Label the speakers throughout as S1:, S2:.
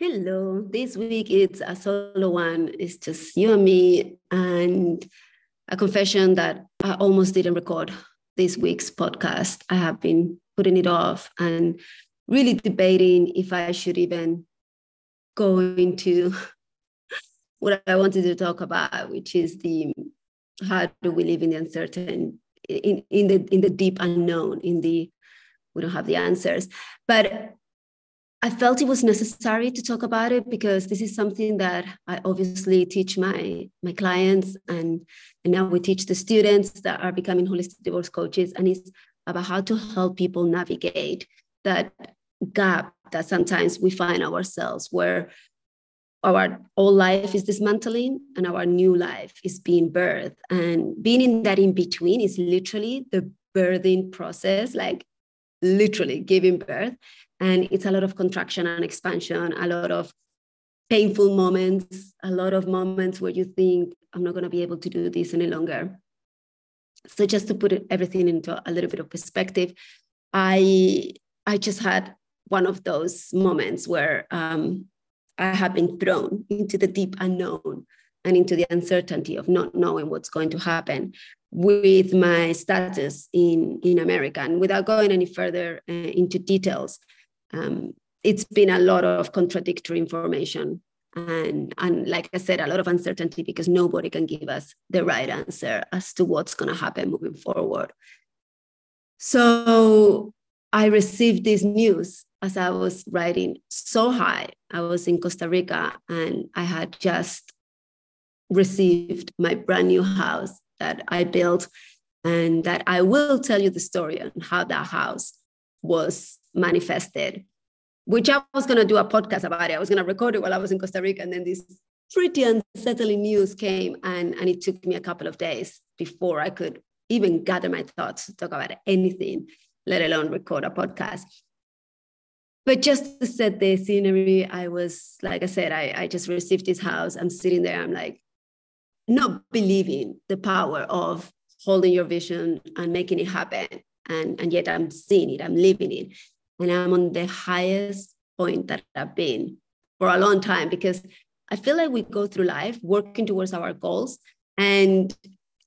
S1: Hello, this week it's a solo one. It's just you and me, and a confession that I almost didn't record this week's podcast. I have been putting it off and really debating if I should even go into what I wanted to talk about, which is the how do we live in the uncertain, in, in the in the deep unknown, in the we don't have the answers. But I felt it was necessary to talk about it because this is something that I obviously teach my my clients and, and now we teach the students that are becoming holistic divorce coaches. And it's about how to help people navigate that gap that sometimes we find ourselves where our old life is dismantling and our new life is being birthed. And being in that in between is literally the birthing process like literally giving birth and it's a lot of contraction and expansion, a lot of painful moments, a lot of moments where you think, I'm not going to be able to do this any longer. So just to put everything into a little bit of perspective, I I just had one of those moments where um, I have been thrown into the deep unknown and into the uncertainty of not knowing what's going to happen with my status in, in America. And without going any further uh, into details, um, it's been a lot of contradictory information and and like i said a lot of uncertainty because nobody can give us the right answer as to what's going to happen moving forward. So i received this news as i was riding so high. I was in costa rica and i had just received my brand new house that i built and that i will tell you the story on how that house was manifested, which I was going to do a podcast about it. I was going to record it while I was in Costa Rica. And then this pretty unsettling news came, and, and it took me a couple of days before I could even gather my thoughts to talk about anything, let alone record a podcast. But just to set the scenery, I was, like I said, I, I just received this house. I'm sitting there, I'm like, not believing the power of holding your vision and making it happen. And, and yet I'm seeing it, I'm living it and I'm on the highest point that I've been for a long time because I feel like we go through life working towards our goals and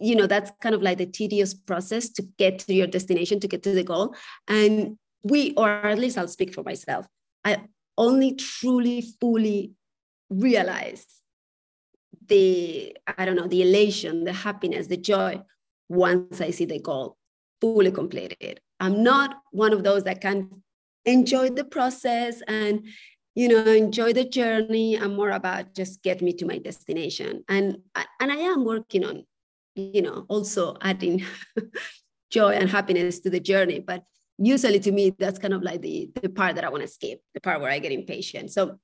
S1: you know that's kind of like the tedious process to get to your destination to get to the goal. And we or at least I'll speak for myself I only truly fully realize the I don't know the elation the happiness the joy once I see the goal fully completed. I'm not one of those that can enjoy the process and you know enjoy the journey i'm more about just get me to my destination. And and i am working on you know also adding joy and happiness to the journey. But usually to me that's kind of like the the part that i want to skip the part where i get impatient. So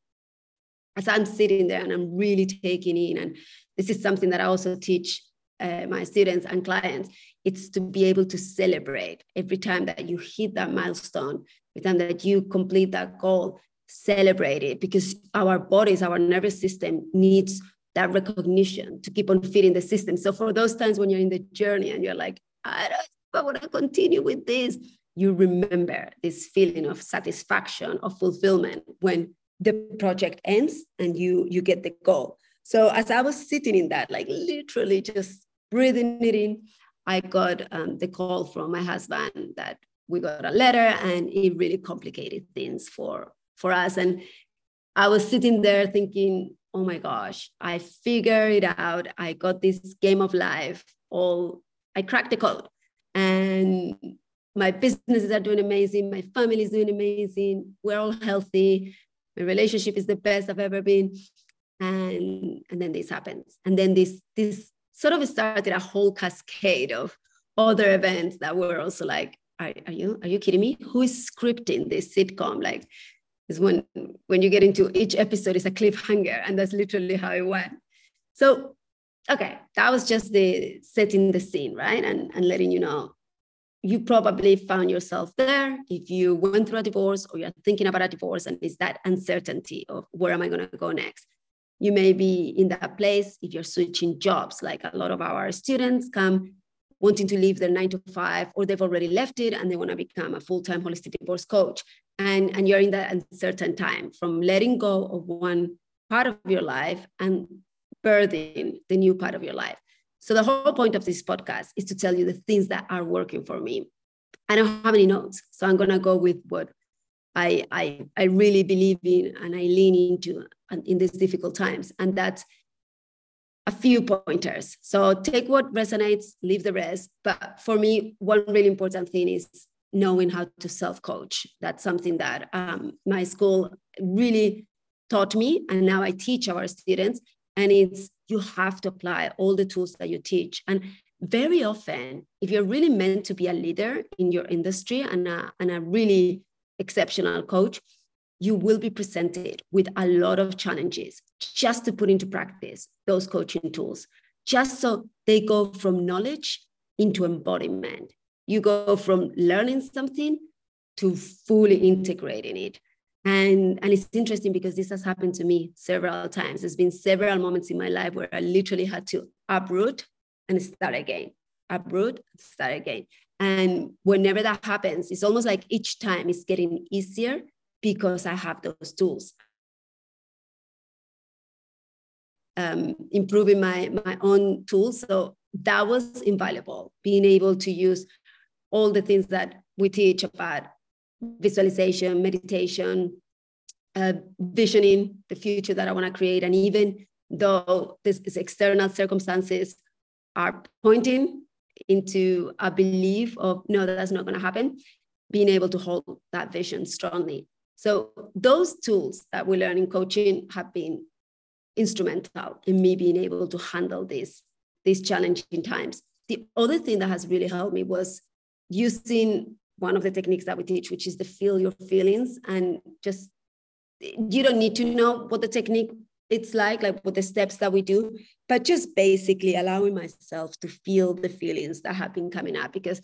S1: as i'm sitting there and i'm really taking in and this is something that i also teach uh, my students and clients it's to be able to celebrate every time that you hit that milestone every time that you complete that goal celebrate it because our bodies our nervous system needs that recognition to keep on feeding the system. So for those times when you're in the journey and you're like i don't I want to continue with this you remember this feeling of satisfaction of fulfillment when the project ends and you you get the goal. So as i was sitting in that like literally just breathing it in i got um, the call from my husband that we got a letter and it really complicated things for for us. And i was sitting there thinking oh my gosh i figured it out. I got this game of life all i cracked the code. And my businesses are doing amazing. My family is doing amazing. We're all healthy. My relationship is the best i've ever been. And and then this happens. And then this this sort of started a whole cascade of other events that were also like are, are you are you kidding me? Who is scripting this sitcom? Like is when when you get into each episode is a cliffhanger and that's literally how it went. So okay that was just the setting the scene right? And and letting you know you probably found yourself there if you went through a divorce or you're thinking about a divorce and it's that uncertainty of where am i going to go next? You may be in that place if you're switching jobs. Like a lot of our students come wanting to leave their nine to five or they've already left it and they want to become a full-time holistic divorce coach. And and you're in that uncertain time from letting go of one part of your life and birthing the new part of your life. So the whole point of this podcast is to tell you the things that are working for me. I don't have any notes so i'm going to go with what I, I i really believe in and i lean into in these difficult times. And that's a few pointers so take what resonates leave the rest but for me one really important thing is knowing how to self coach. That's something that um, my school really taught me. And now I teach our students. And it's you have to apply all the tools that you teach. And very often, if you're really meant to be a leader in your industry and a, and a really exceptional coach, you will be presented with a lot of challenges just to put into practice those coaching tools, just so they go from knowledge into embodiment. You go from learning something to fully integrating it. And and it's interesting because this has happened to me several times. There's been several moments in my life where i literally had to uproot and start again uproot start again. And whenever that happens it's almost like each time it's getting easier because i have those tools um, improving my my own tools so that was invaluable being able to use all the things that we teach about visualization, meditation, uh, visioning the future that I want to create. And even though this, this external circumstances are pointing into a belief of no, that's not going to happen, being able to hold that vision strongly. So those tools that we learn in coaching have been instrumental in me being able to handle this these challenging times. The other thing that has really helped me was using one of the techniques that we teach, which is the feel your feelings and just you don't need to know what the technique it's like, like what the steps that we do, but just basically allowing myself to feel the feelings that have been coming up because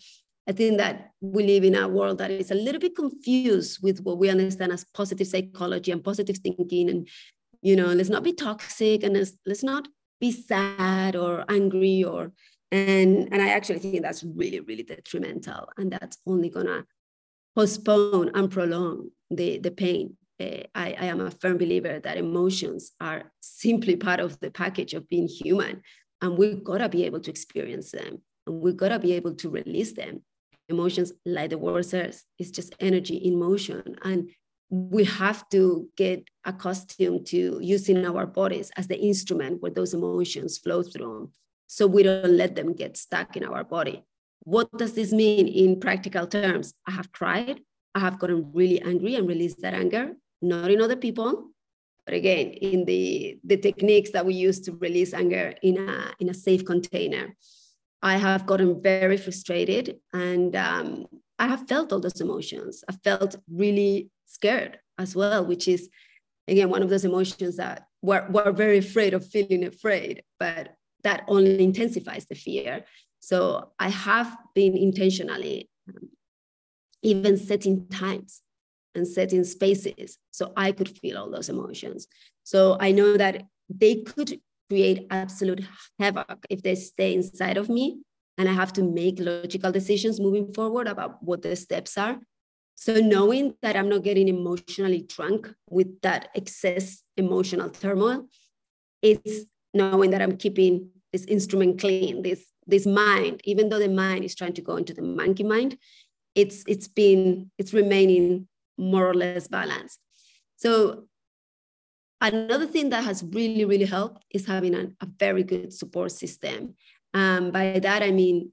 S1: I think that we live in a world that is a little bit confused with what we understand as positive psychology and positive thinking. And, you know, let's not be toxic and let's, let's not be sad or angry or and and i actually think that's really really detrimental and that's only gonna postpone and prolong the the pain uh, I, I am a firm believer that emotions are simply part of the package of being human and we've got to be able to experience them and we've got to be able to release them emotions like the word says is just energy in motion and we have to get accustomed to using our bodies as the instrument where those emotions flow through so we don't let them get stuck in our body. What does this mean in practical terms? I have cried, I have gotten really angry and released that anger, not in other people, but again, in the, the techniques that we use to release anger in a, in a safe container. I have gotten very frustrated and um, I have felt all those emotions. I felt really scared as well, which is, again, one of those emotions that we're, we're very afraid of feeling afraid, but that only intensifies the fear. So I have been intentionally um, even setting times and setting spaces so I could feel all those emotions. So I know that they could create absolute havoc if they stay inside of me and I have to make logical decisions moving forward about what the steps are. So knowing that I'm not getting emotionally drunk with that excess emotional turmoil, it's knowing that I'm keeping this instrument clean, this this mind, even though the mind is trying to go into the monkey mind, it's it's been it's remaining more or less balanced. So another thing that has really really helped is having a, a very good support system. Um, by that I mean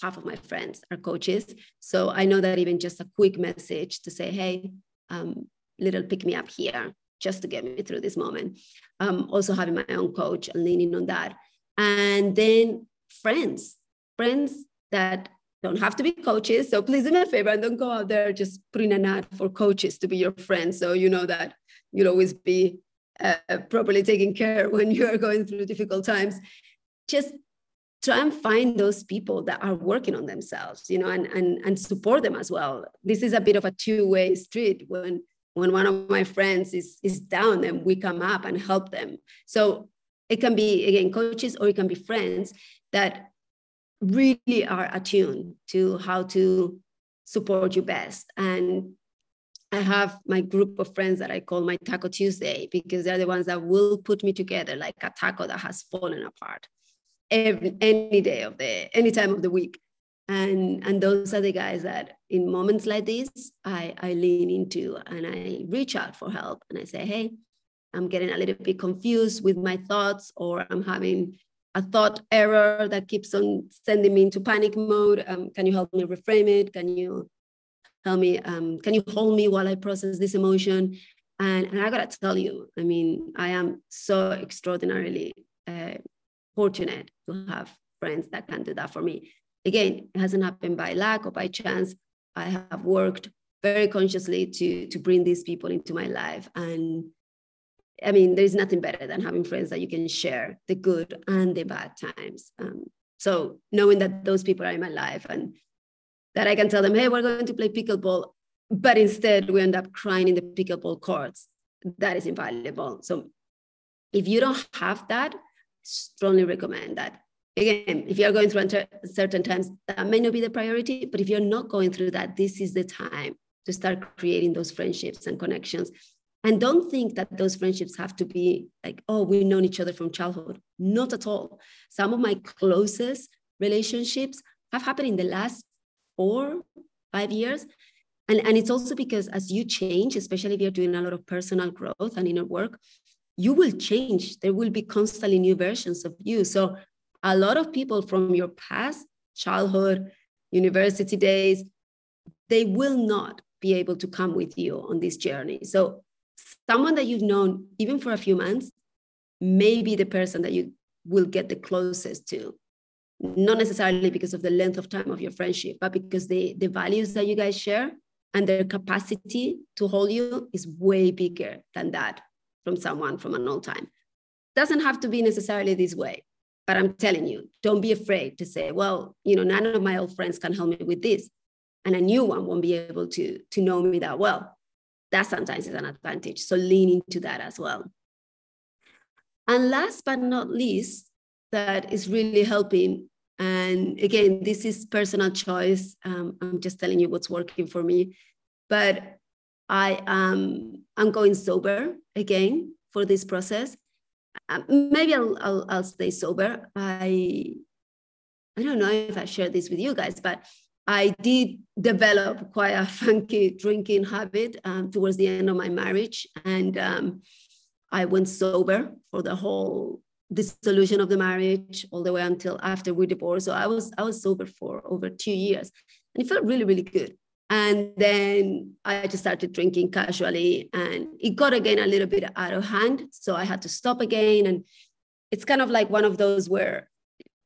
S1: half of my friends are coaches, so I know that even just a quick message to say, "Hey, um, little pick me up here," just to get me through this moment. Um, also having my own coach and leaning on that. And then friends, friends that don't have to be coaches. So please do me a favor and don't go out there just putting an ad for coaches to be your friends. So you know that you'll always be uh, properly taken care when you are going through difficult times. Just try and find those people that are working on themselves, you know, and and and support them as well. This is a bit of a two-way street. When when one of my friends is is down, and we come up and help them. So it can be again coaches or it can be friends that really are attuned to how to support you best. And I have my group of friends that I call my Taco Tuesday because they're the ones that will put me together like a taco that has fallen apart every any day of the any time of the week. And and those are the guys that in moments like this I, I lean into and I reach out for help and I say, hey, I'm getting a little bit confused with my thoughts or I'm having a thought error that keeps on sending me into panic mode. Um, can you help me reframe it? Can you help me? Um, can you hold me while I process this emotion? And, and I gotta tell you, I mean, I am so extraordinarily uh, fortunate to have friends that can do that for me. Again, it hasn't happened by luck or by chance. I have worked very consciously to to bring these people into my life and I mean, there's nothing better than having friends that you can share the good and the bad times. Um, so knowing that those people are in my life and that I can tell them, hey, we're going to play pickleball, but instead we end up crying in the pickleball courts, that is invaluable. So if you don't have that, strongly recommend that. Again, if you're going through certain times, that may not be the priority, but if you're not going through that, this is the time to start creating those friendships and connections and don't think that those friendships have to be like, oh, we've known each other from childhood. Not at all. Some of my closest relationships have happened in the last four, five years. And, and it's also because as you change, especially if you're doing a lot of personal growth and inner work, you will change. There will be constantly new versions of you. So a lot of people from your past, childhood, university days, they will not be able to come with you on this journey. So someone that you've known even for a few months may be the person that you will get the closest to not necessarily because of the length of time of your friendship but because the the values that you guys share and their capacity to hold you is way bigger than that from someone from an old time doesn't have to be necessarily this way but i'm telling you don't be afraid to say well you know none of my old friends can help me with this and a new one won't be able to to know me that well that sometimes is an advantage. So lean into that as well. And last but not least, that is really helping. And again, this is personal choice. Um, I'm just telling you what's working for me. But I am I'm going sober again for this process. Um, maybe I'll, I'll I'll stay sober. I I don't know if I shared this with you guys, but I did develop quite a funky drinking habit um, towards the end of my marriage. And um, I went sober for the whole dissolution of the marriage all the way until after we divorced. So I was I was sober for over two years. And it felt really, really good. And then I just started drinking casually and it got again a little bit out of hand. So I had to stop again. And it's kind of like one of those where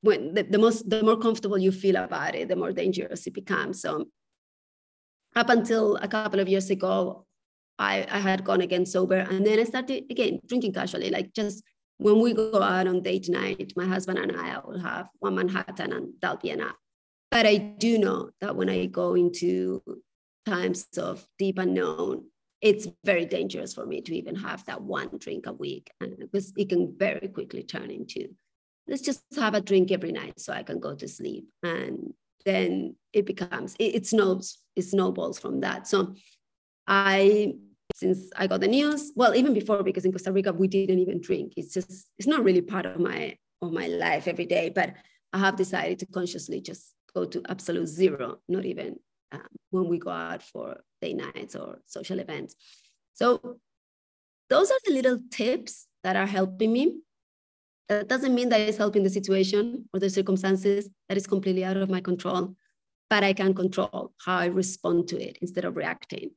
S1: when the, the most the more comfortable you feel about it the more dangerous it becomes so up until a couple of years ago I, I had gone again sober and then I started again drinking casually like just when we go out on date night my husband and I will have one Manhattan and that'll be enough but I do know that when I go into times of deep unknown it's very dangerous for me to even have that one drink a week because it can very quickly turn into let's just have a drink every night so I can go to sleep. And then it becomes, it, it snowballs, it snowballs from that. So I, since I got the news, well, even before, because in Costa Rica, we didn't even drink. It's just, it's not really part of my, of my life every day, but I have decided to consciously just go to absolute zero, not even um, when we go out for day nights or social events. So those are the little tips that are helping me that doesn't mean that it's helping the situation or the circumstances that is completely out of my control, but I can control how I respond to it instead of reacting.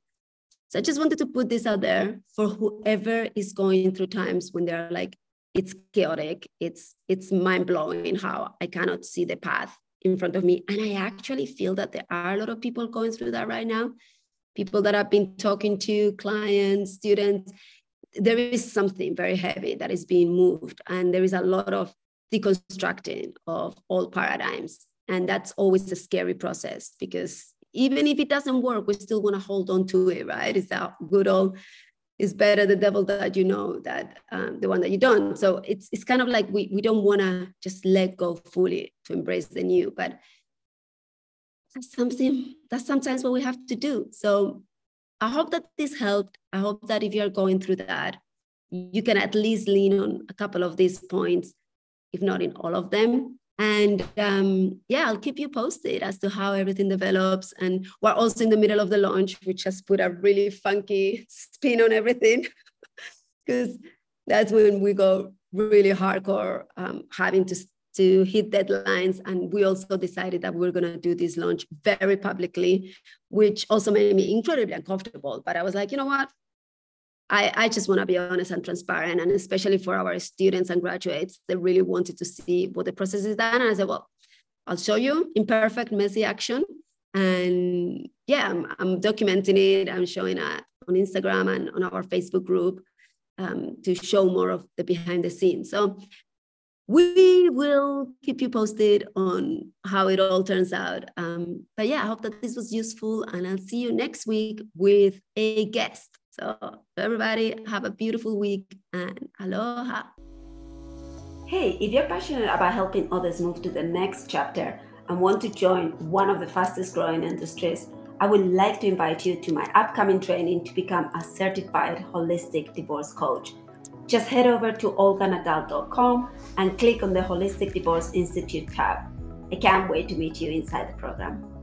S1: So I just wanted to put this out there for whoever is going through times when they're like, it's chaotic, it's it's mind blowing how I cannot see the path in front of me. And I actually feel that there are a lot of people going through that right now. People that I've been talking to, clients, students, there is something very heavy that is being moved. And there is a lot of deconstructing of all paradigms. And that's always a scary process because even if it doesn't work, we still want to hold on to it, right? It's that good old it's better the devil that you know that um, the one that you don't. So it's it's kind of like we we don't want to just let go fully to embrace the new, but that's something that's sometimes what we have to do. So I hope that this helped. I hope that if you're going through that, you can at least lean on a couple of these points, if not in all of them. And um, yeah, I'll keep you posted as to how everything develops. And we're also in the middle of the launch, which has put a really funky spin on everything, because that's when we go really hardcore, um, having to to hit deadlines. And we also decided that we are going to do this launch very publicly, which also made me incredibly uncomfortable. But I was like, you know what? I, I just want to be honest and transparent. And especially for our students and graduates, they really wanted to see what the process is done. And I said, well, I'll show you imperfect, messy action. And yeah, I'm, I'm documenting it. I'm showing it on Instagram and on our Facebook group um, to show more of the behind the scenes. So we will keep you posted on how it all turns out. Um, but yeah, I hope that this was useful. And I'll see you next week with a guest. So, everybody, have a beautiful week and aloha. Hey, if you're passionate about helping others move to the next chapter and want to join one of the fastest growing industries, I would like to invite you to my upcoming training to become a certified holistic divorce coach. Just head over to olganadal.com and click on the Holistic Divorce Institute tab. I can't wait to meet you inside the program.